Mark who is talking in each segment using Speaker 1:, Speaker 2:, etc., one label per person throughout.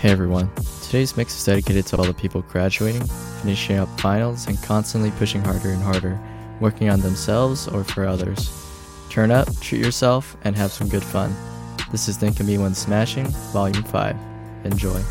Speaker 1: Hey everyone. Today's mix is dedicated to all the people graduating, finishing up finals, and constantly pushing harder and harder, working on themselves or for others. Turn up, treat yourself, and have some good fun. This is Think of Me When Smashing, Volume 5. Enjoy.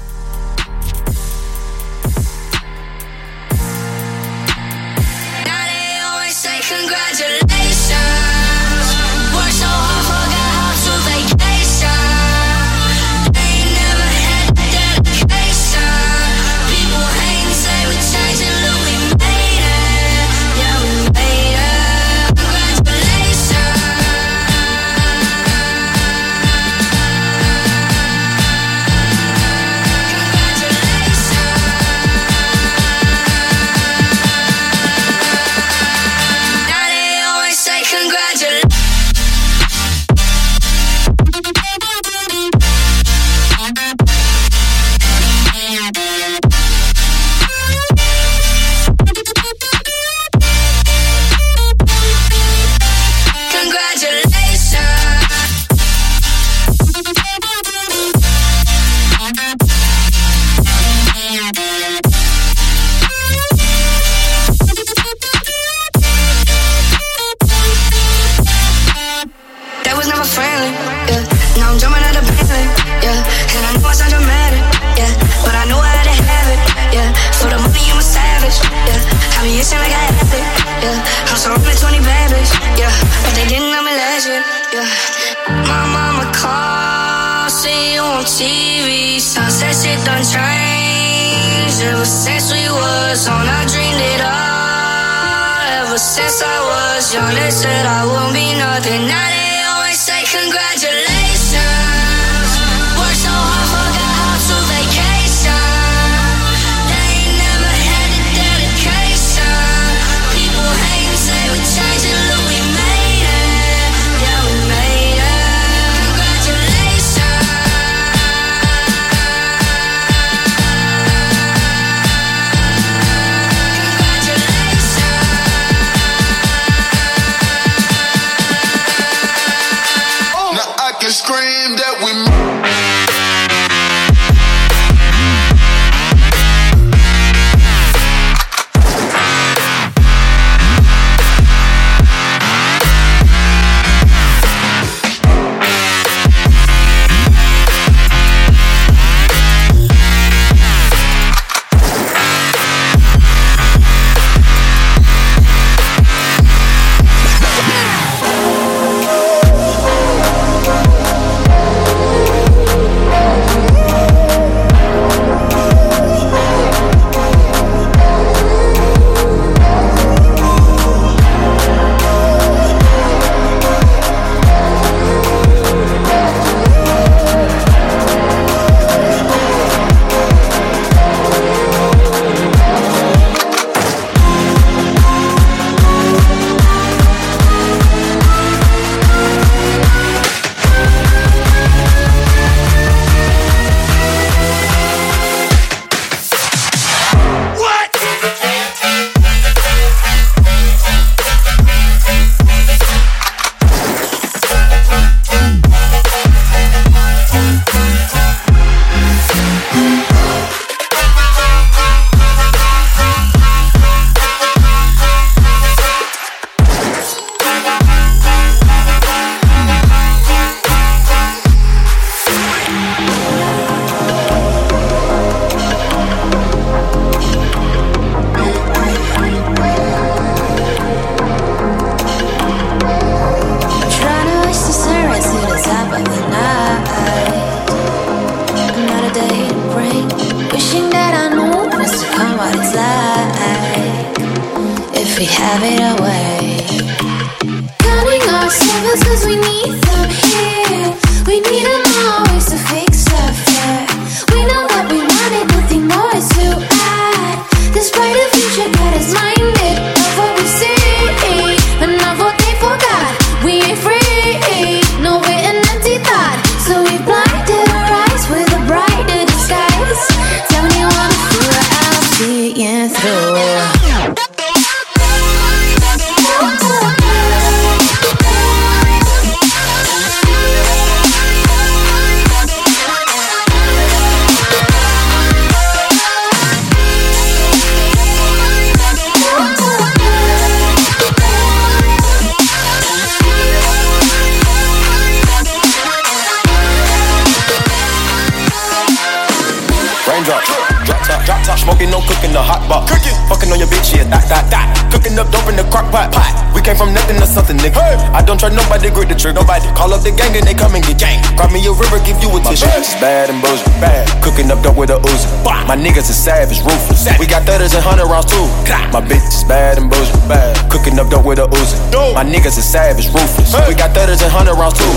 Speaker 2: Up
Speaker 3: the gang and they come and get gang. Grab me a river, give you a tissue. Is bad and bullshit. Bad. Cooking up dope with a Uzi. My niggas is savage, ruthless. We got thudders and hundred rounds too. My bitch is bad and bullshit. Bad. Cooking up dope with a Uzi. My niggas is savage, ruthless. We got thudders and hundred rounds too.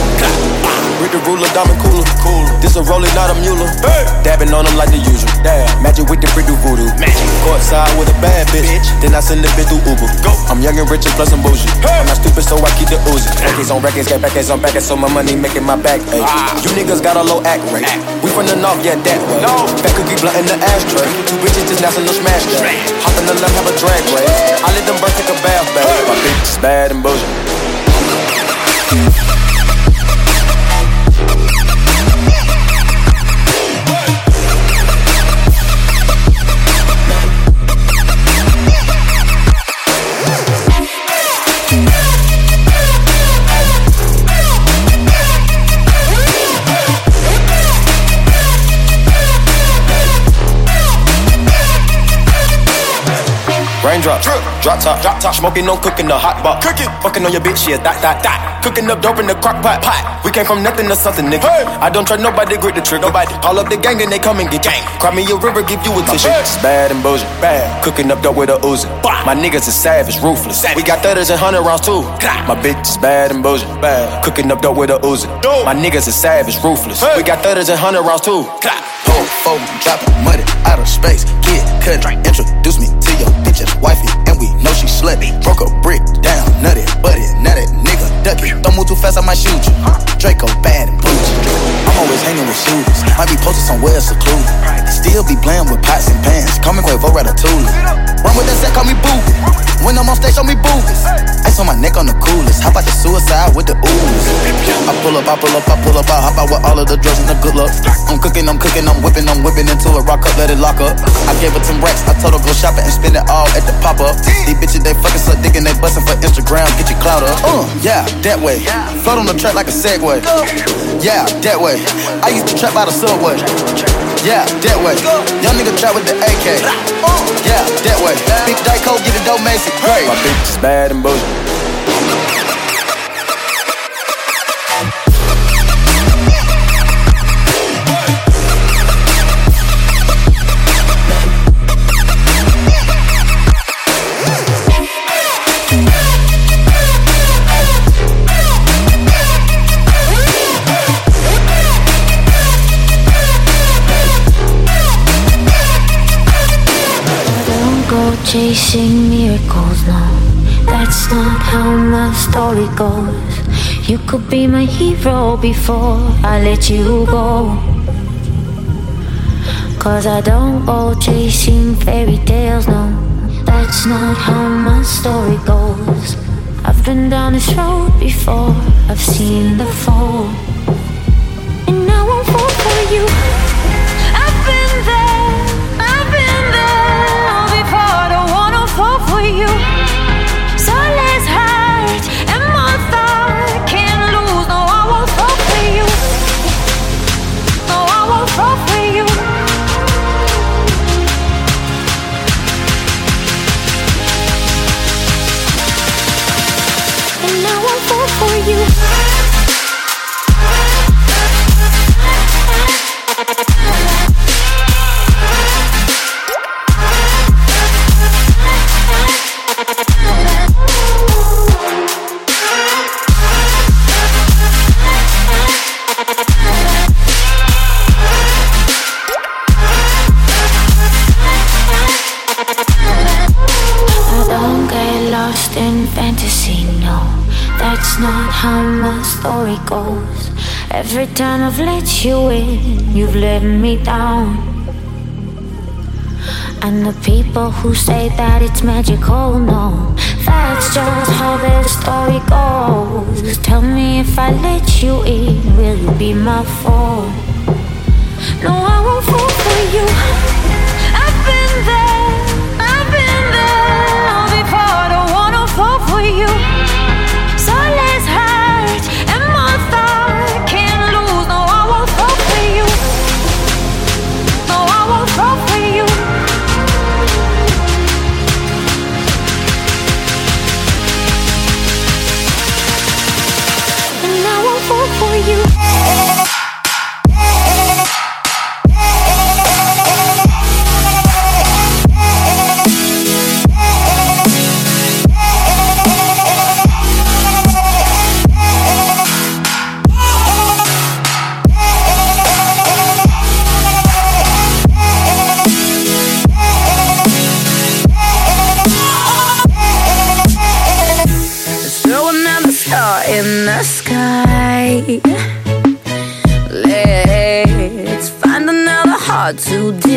Speaker 3: With the ruler, diamond cooler. Cool. This a rolling, not a mule. Hey. Dabbing on them like the usual. Damn. Magic with the brick do voodoo. Magic. Courtside with a bad bitch. bitch. Then I send the bitch through Uber. Go. I'm young and rich and plus I'm bougie. Hey. I'm not stupid, so I keep the Uzi. Records on records, get back on back, so my money making my back ache. Ah. You niggas got a low act rate. We from the north, yeah, that way. No. Fat cookie blunt in the ashtray. Two bitches just national smash that. Hop in the left, have a drag race. I let them birds take a bath, baby. My bitch is bad and bullshit. Raindrop, drip, drop top, drop top. Smoking, no cooking, the hot pot. Cooking, fucking on your bitch, yeah, that, that, that. Cooking up dope in the crock pot. pot. We came from nothing to something, nigga. Hey. I don't try nobody, grip the trick, nobody. Call up the gang and they come and get gang. Cry me a river, give you a tissue. It's bad and bullshit, bad. Cooking up dope with a Uzi. My niggas is savage, ruthless. We got thudders and hundred rounds too. My bitch is bad and bullshit, bad. Cooking up dope with a Uzi. My niggas is savage, ruthless. We got thudders and hundred rounds too.
Speaker 4: Pull, fold, dropping money out of space. Kid, cut, introduce me bitch's wifey, and we know she slutty. Broke a brick down, nutty, buddy, now that nigga ducky. Don't move too fast, I might shoot you. Draco bad and bougie. I'm always hanging with shooters, might be posted somewhere secluded. Still be playing with pots and pans, call me Quavo Ratatouille. Run with that set, call me Boo. When I'm on stage, show me boobies. On my neck on the coolest. How about the suicide with the ooze? I pull up, I pull up, I pull up, I hop out with all of the drugs and the good luck. I'm cooking, I'm cooking, I'm whipping, I'm whipping into a rock up, let it lock up. I gave her 10 racks, I told her go shopping and spend it all at the pop up. These bitches, they fucking suck digging, they bustin' for Instagram, get your clout up. Uh, yeah, that way. Float on the track like a Segway. Yeah, that way. I used to trap by the subway. Yeah, that way. Young nigga trap with the AK. Yeah, that way. Big Dyko, get it dope, Macy. Great.
Speaker 3: My bitch is bad and bullshit.
Speaker 5: Chasing miracles, no. That's not how my story goes. You could be my hero before I let you go. Cause I don't go chasing fairy tales, no. That's not how my story goes. I've been down this road before, I've seen the fall. And now I won't for you. You. Story goes. Every time I've let you in, you've let me down. And the people who say that it's magical, no. That's just how the story goes. Tell me if I let you in, will you be my foe? No, I won't fall for you. I've been there, I've been there before. Don't wanna fall for you.
Speaker 2: Hard to deny.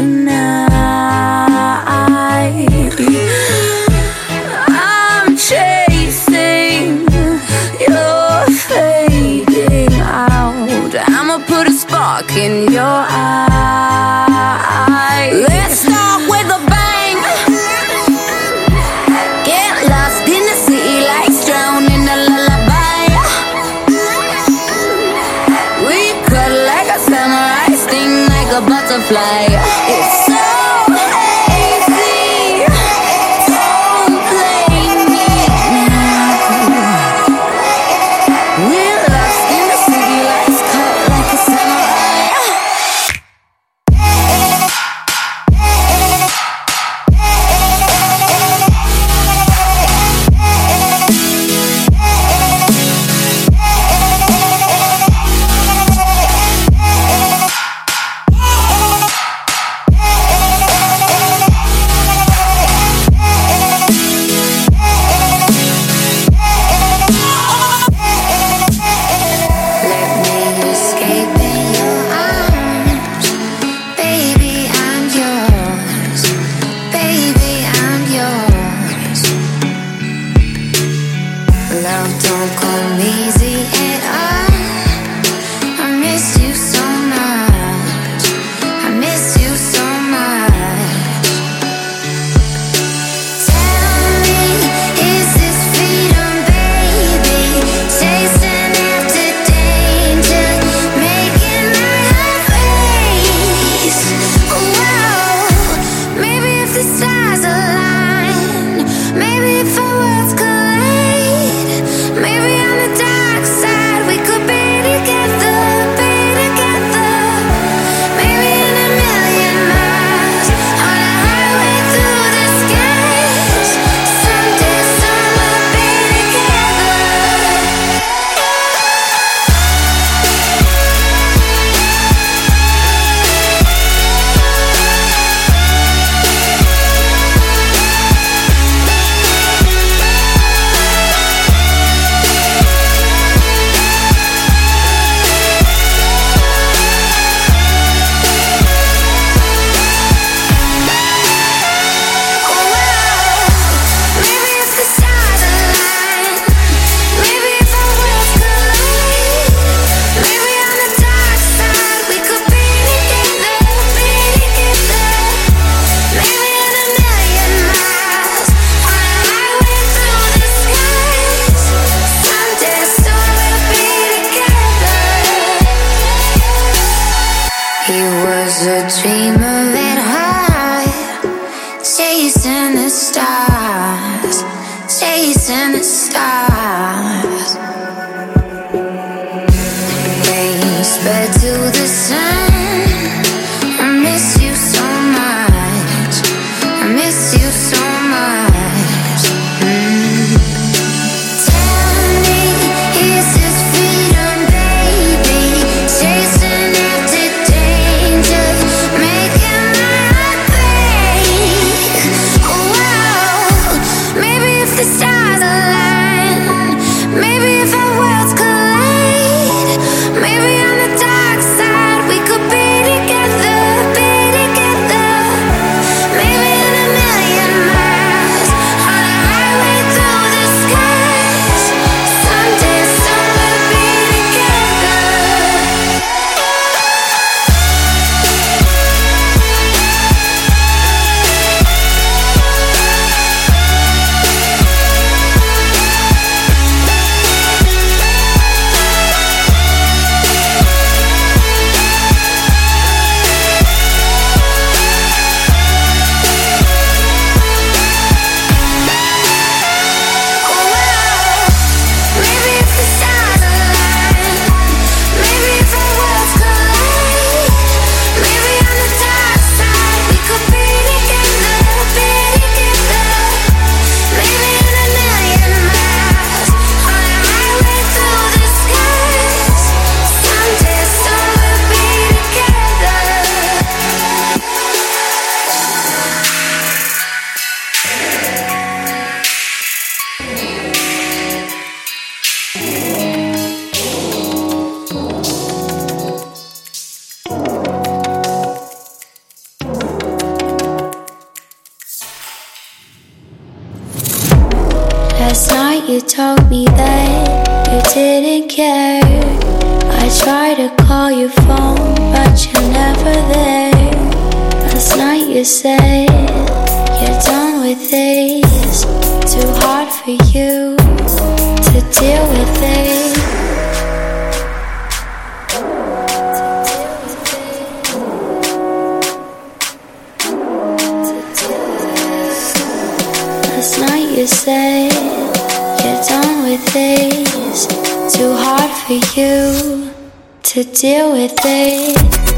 Speaker 2: said you're done with this. Too hard for you to deal with it.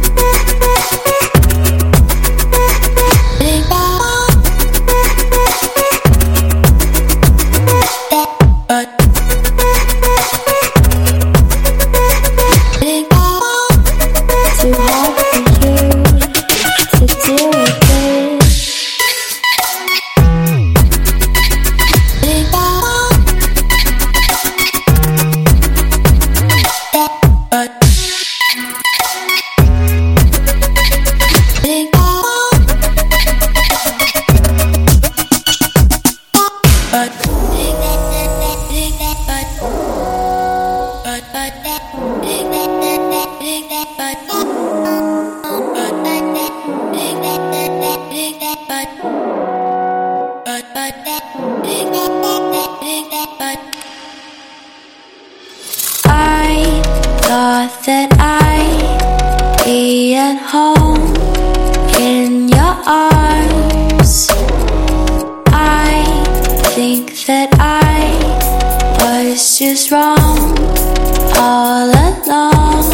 Speaker 2: that I was just wrong all along.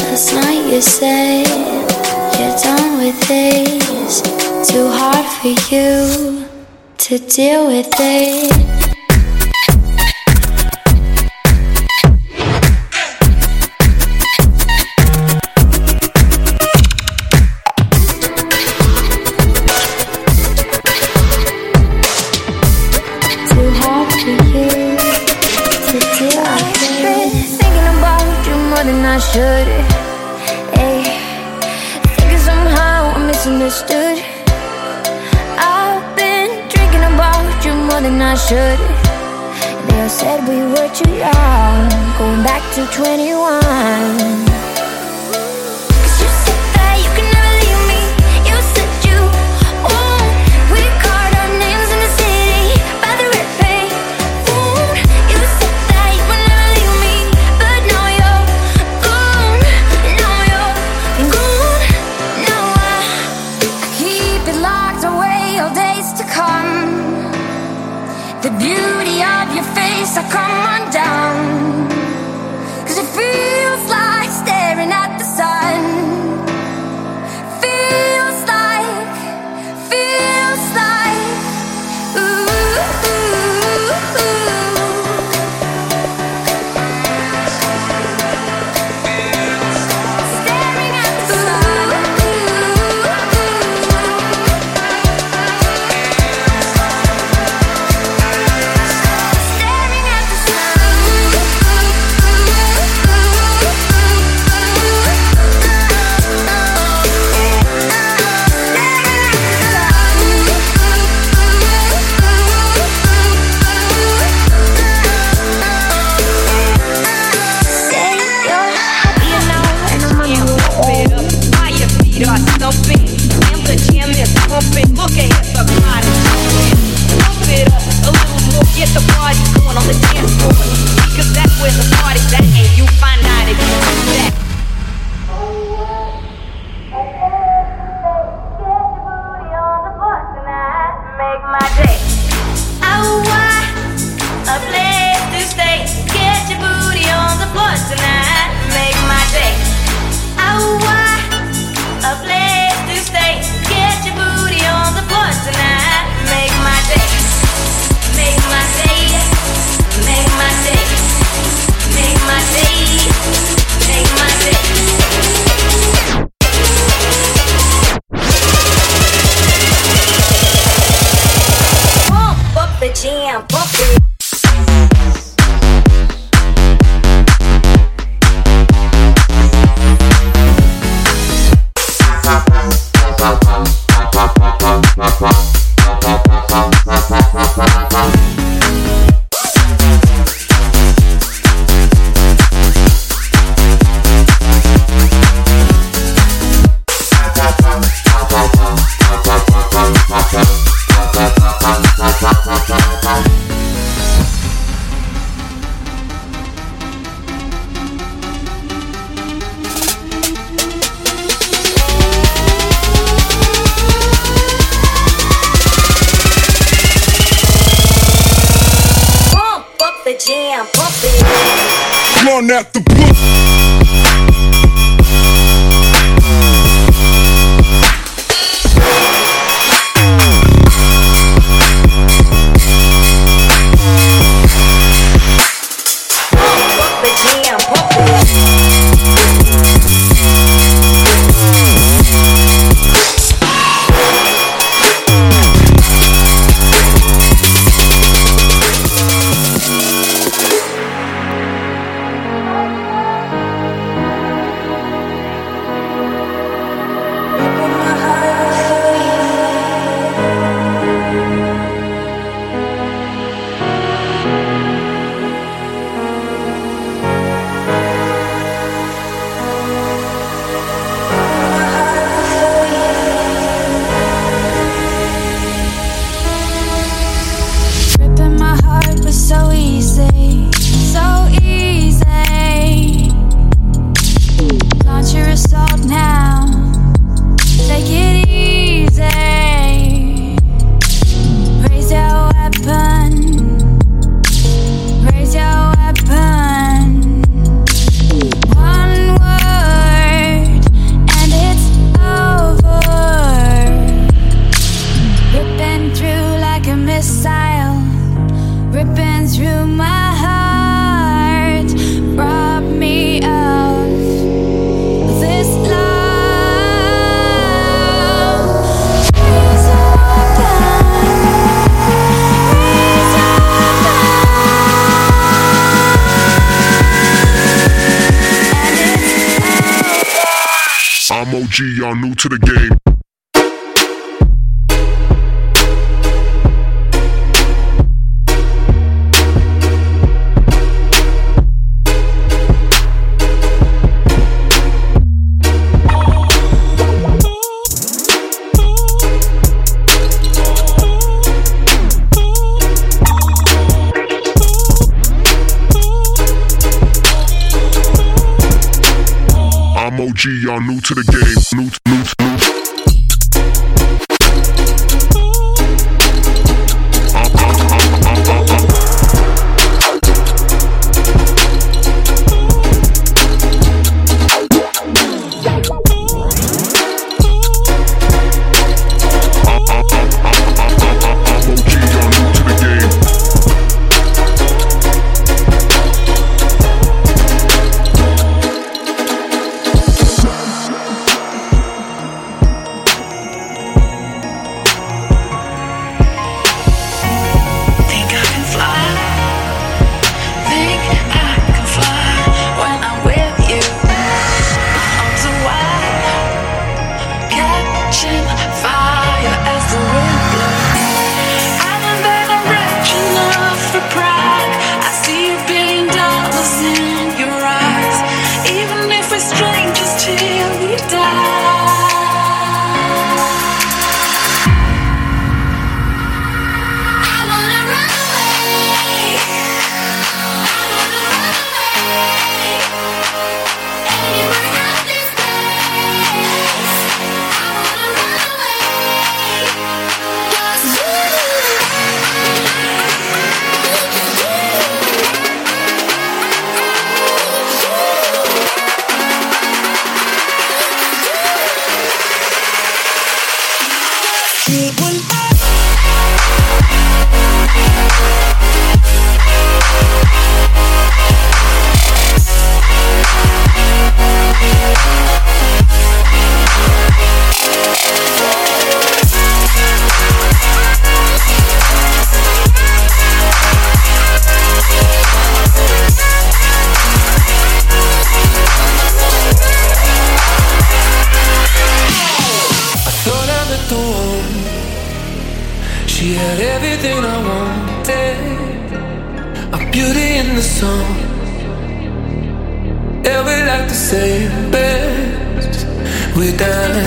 Speaker 2: Last night you said you're done with this, too hard for you to deal with it.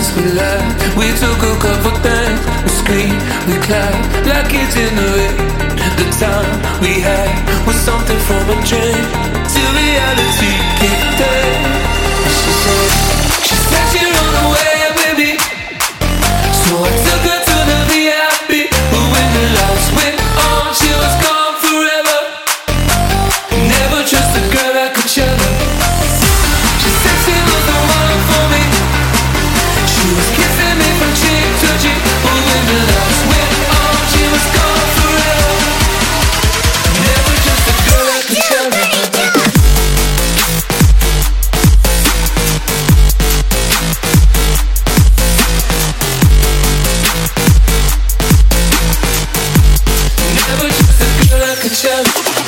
Speaker 6: We
Speaker 7: laugh, we took a
Speaker 8: Revolution.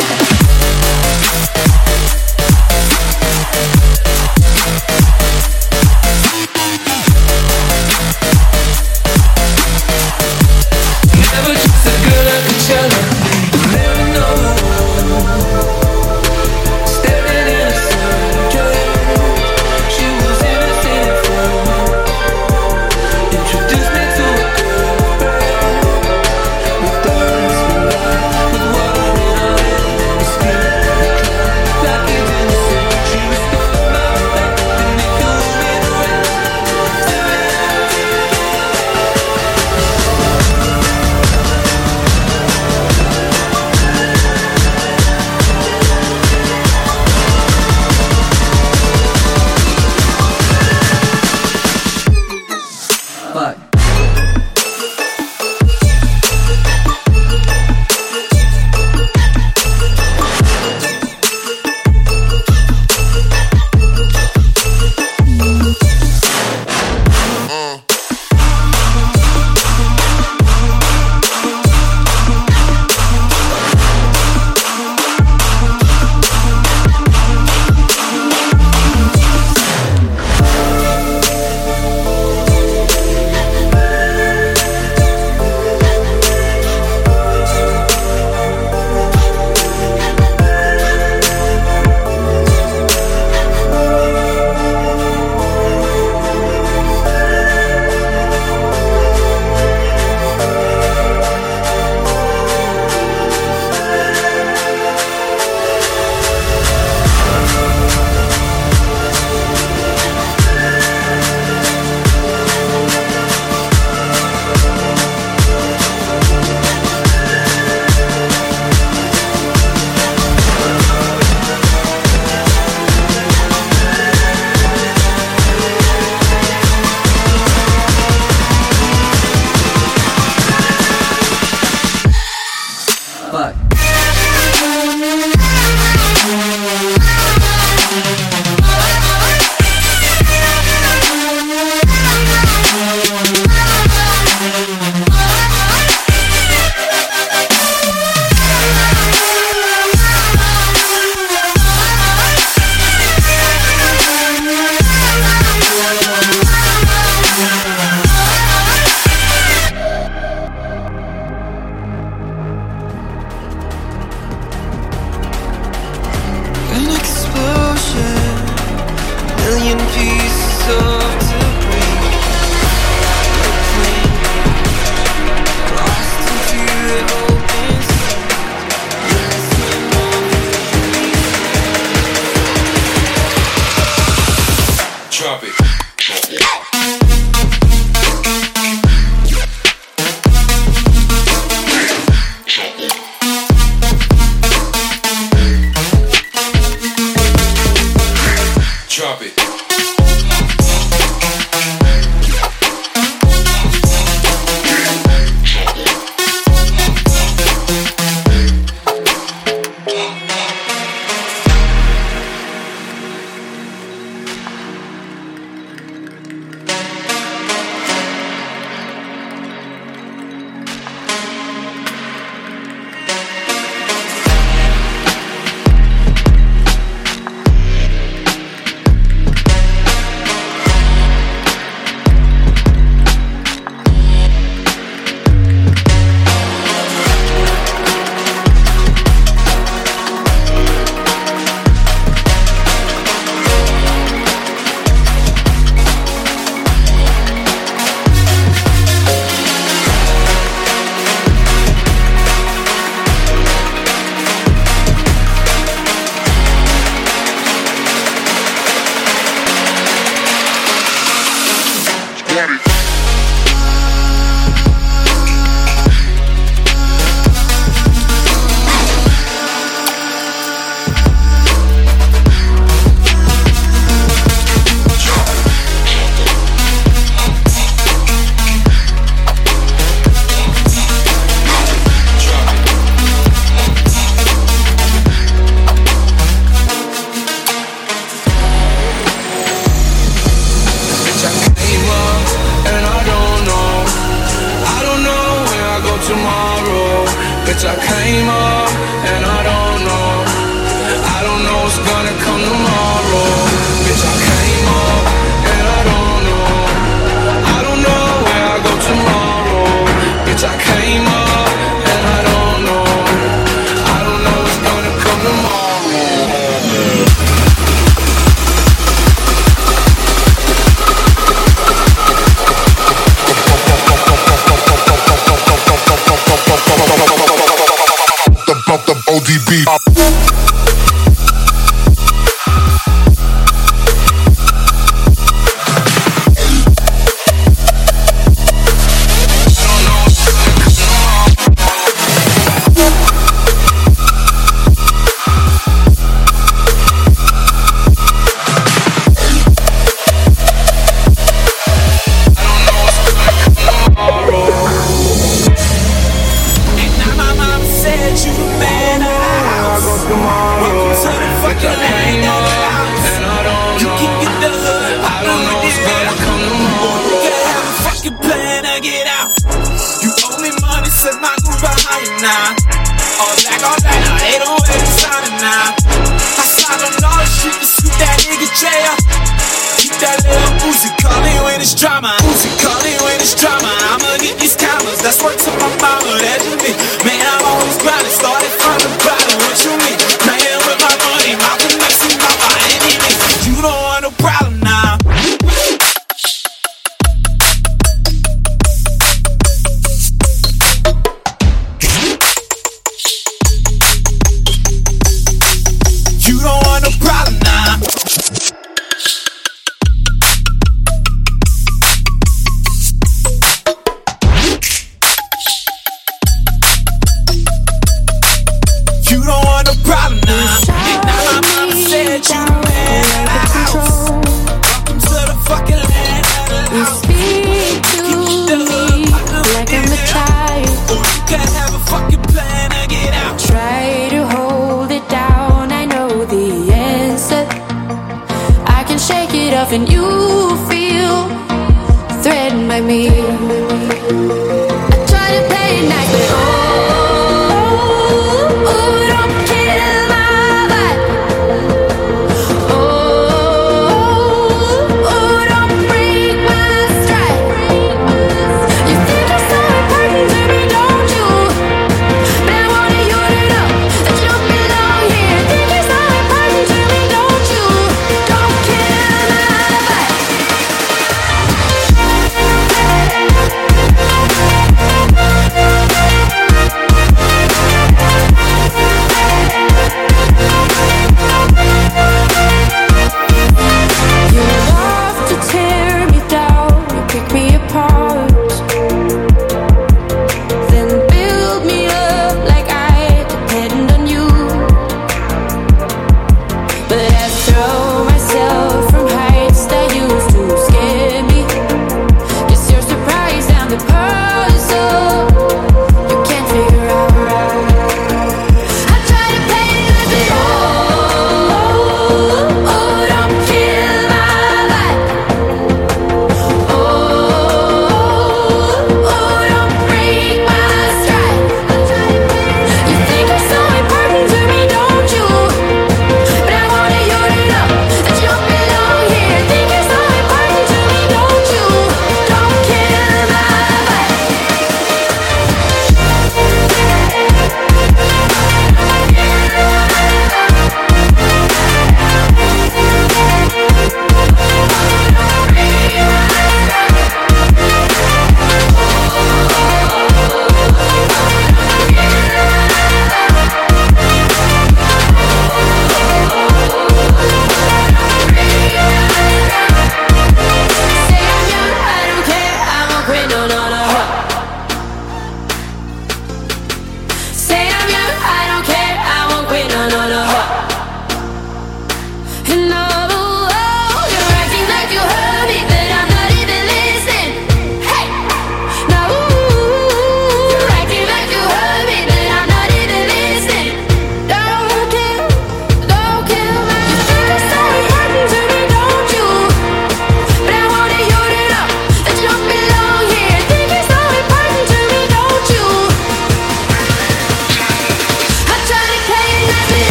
Speaker 8: and you.
Speaker 6: Let's go.